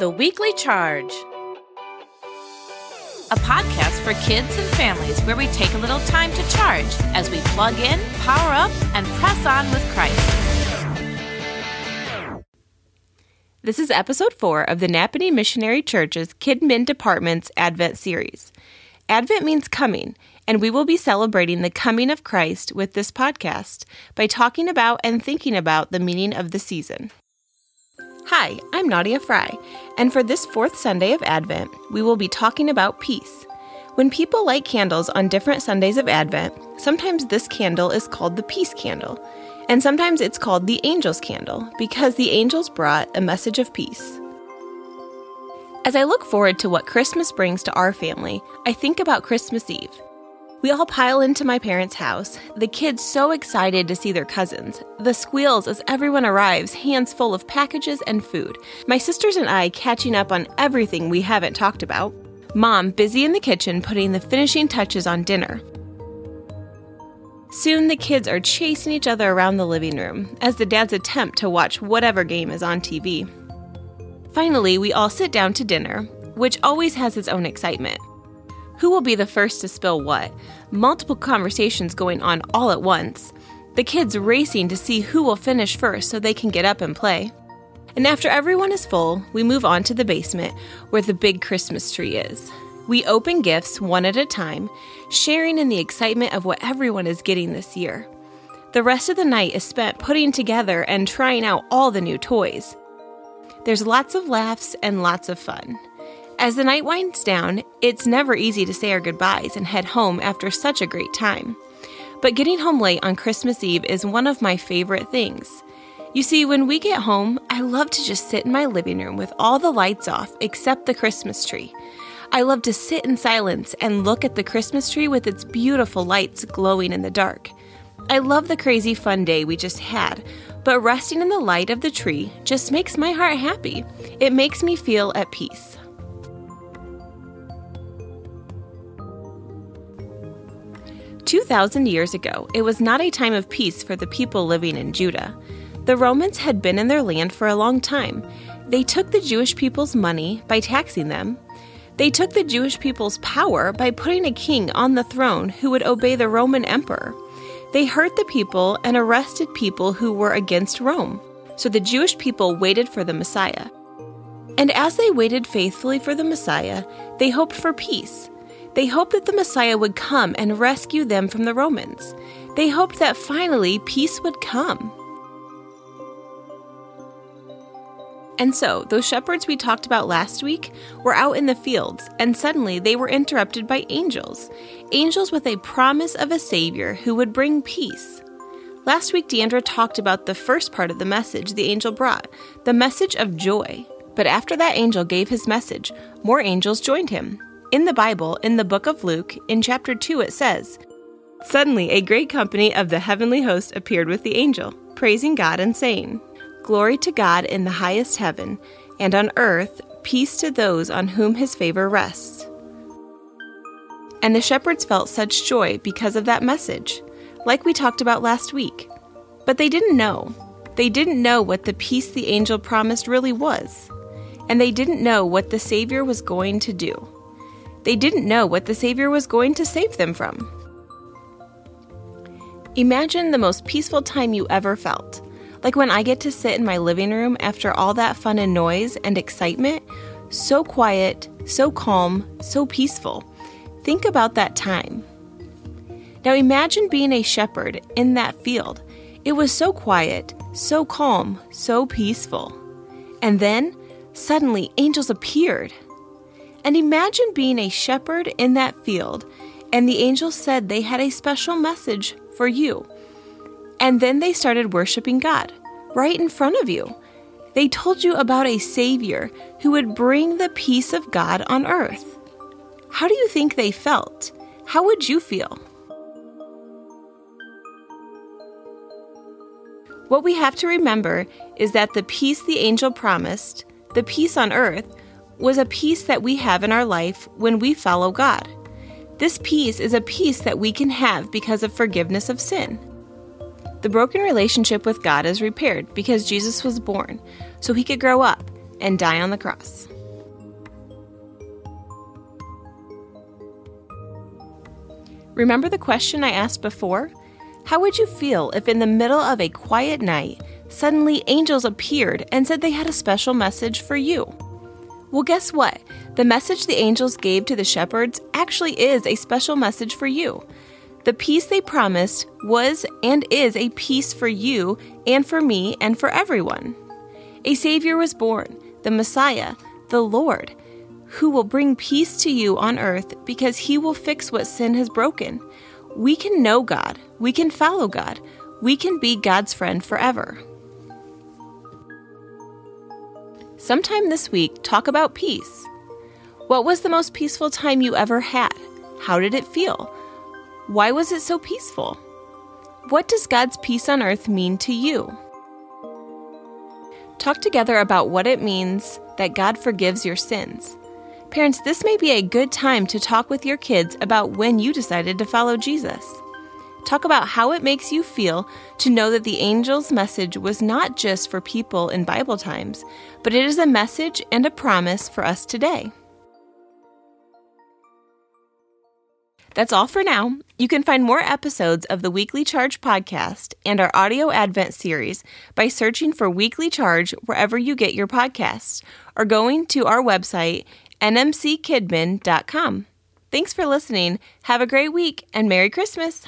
The Weekly Charge, a podcast for kids and families where we take a little time to charge as we plug in, power up, and press on with Christ. This is episode four of the Napanee Missionary Church's Kidmin Department's Advent series. Advent means coming, and we will be celebrating the coming of Christ with this podcast by talking about and thinking about the meaning of the season. Hi, I'm Nadia Fry, and for this fourth Sunday of Advent, we will be talking about peace. When people light candles on different Sundays of Advent, sometimes this candle is called the peace candle, and sometimes it's called the angel's candle because the angels brought a message of peace. As I look forward to what Christmas brings to our family, I think about Christmas Eve. We all pile into my parents' house, the kids so excited to see their cousins, the squeals as everyone arrives, hands full of packages and food, my sisters and I catching up on everything we haven't talked about, mom busy in the kitchen putting the finishing touches on dinner. Soon the kids are chasing each other around the living room as the dads attempt to watch whatever game is on TV. Finally, we all sit down to dinner, which always has its own excitement who will be the first to spill what, multiple conversations going on all at once, the kids racing to see who will finish first so they can get up and play. And after everyone is full, we move on to the basement where the big Christmas tree is. We open gifts one at a time, sharing in the excitement of what everyone is getting this year. The rest of the night is spent putting together and trying out all the new toys. There's lots of laughs and lots of fun. As the night winds down, it's never easy to say our goodbyes and head home after such a great time. But getting home late on Christmas Eve is one of my favorite things. You see, when we get home, I love to just sit in my living room with all the lights off except the Christmas tree. I love to sit in silence and look at the Christmas tree with its beautiful lights glowing in the dark. I love the crazy fun day we just had, but resting in the light of the tree just makes my heart happy. It makes me feel at peace. 2,000 years ago, it was not a time of peace for the people living in Judah. The Romans had been in their land for a long time. They took the Jewish people's money by taxing them. They took the Jewish people's power by putting a king on the throne who would obey the Roman emperor. They hurt the people and arrested people who were against Rome. So the Jewish people waited for the Messiah. And as they waited faithfully for the Messiah, they hoped for peace. They hoped that the Messiah would come and rescue them from the Romans. They hoped that finally peace would come. And so, those shepherds we talked about last week were out in the fields, and suddenly they were interrupted by angels. Angels with a promise of a Savior who would bring peace. Last week, Deandra talked about the first part of the message the angel brought the message of joy. But after that angel gave his message, more angels joined him. In the Bible, in the book of Luke, in chapter 2, it says, Suddenly a great company of the heavenly host appeared with the angel, praising God and saying, Glory to God in the highest heaven, and on earth peace to those on whom his favor rests. And the shepherds felt such joy because of that message, like we talked about last week. But they didn't know. They didn't know what the peace the angel promised really was. And they didn't know what the Savior was going to do. They didn't know what the Savior was going to save them from. Imagine the most peaceful time you ever felt. Like when I get to sit in my living room after all that fun and noise and excitement, so quiet, so calm, so peaceful. Think about that time. Now imagine being a shepherd in that field. It was so quiet, so calm, so peaceful. And then, suddenly, angels appeared. And imagine being a shepherd in that field, and the angels said they had a special message for you. And then they started worshiping God right in front of you. They told you about a Savior who would bring the peace of God on earth. How do you think they felt? How would you feel? What we have to remember is that the peace the angel promised, the peace on earth, was a peace that we have in our life when we follow God. This peace is a peace that we can have because of forgiveness of sin. The broken relationship with God is repaired because Jesus was born so he could grow up and die on the cross. Remember the question I asked before? How would you feel if, in the middle of a quiet night, suddenly angels appeared and said they had a special message for you? Well, guess what? The message the angels gave to the shepherds actually is a special message for you. The peace they promised was and is a peace for you and for me and for everyone. A Savior was born, the Messiah, the Lord, who will bring peace to you on earth because he will fix what sin has broken. We can know God, we can follow God, we can be God's friend forever. Sometime this week, talk about peace. What was the most peaceful time you ever had? How did it feel? Why was it so peaceful? What does God's peace on earth mean to you? Talk together about what it means that God forgives your sins. Parents, this may be a good time to talk with your kids about when you decided to follow Jesus. Talk about how it makes you feel to know that the angel's message was not just for people in Bible times, but it is a message and a promise for us today. That's all for now. You can find more episodes of the Weekly Charge podcast and our audio Advent series by searching for Weekly Charge wherever you get your podcasts or going to our website, nmckidmin.com. Thanks for listening. Have a great week and Merry Christmas.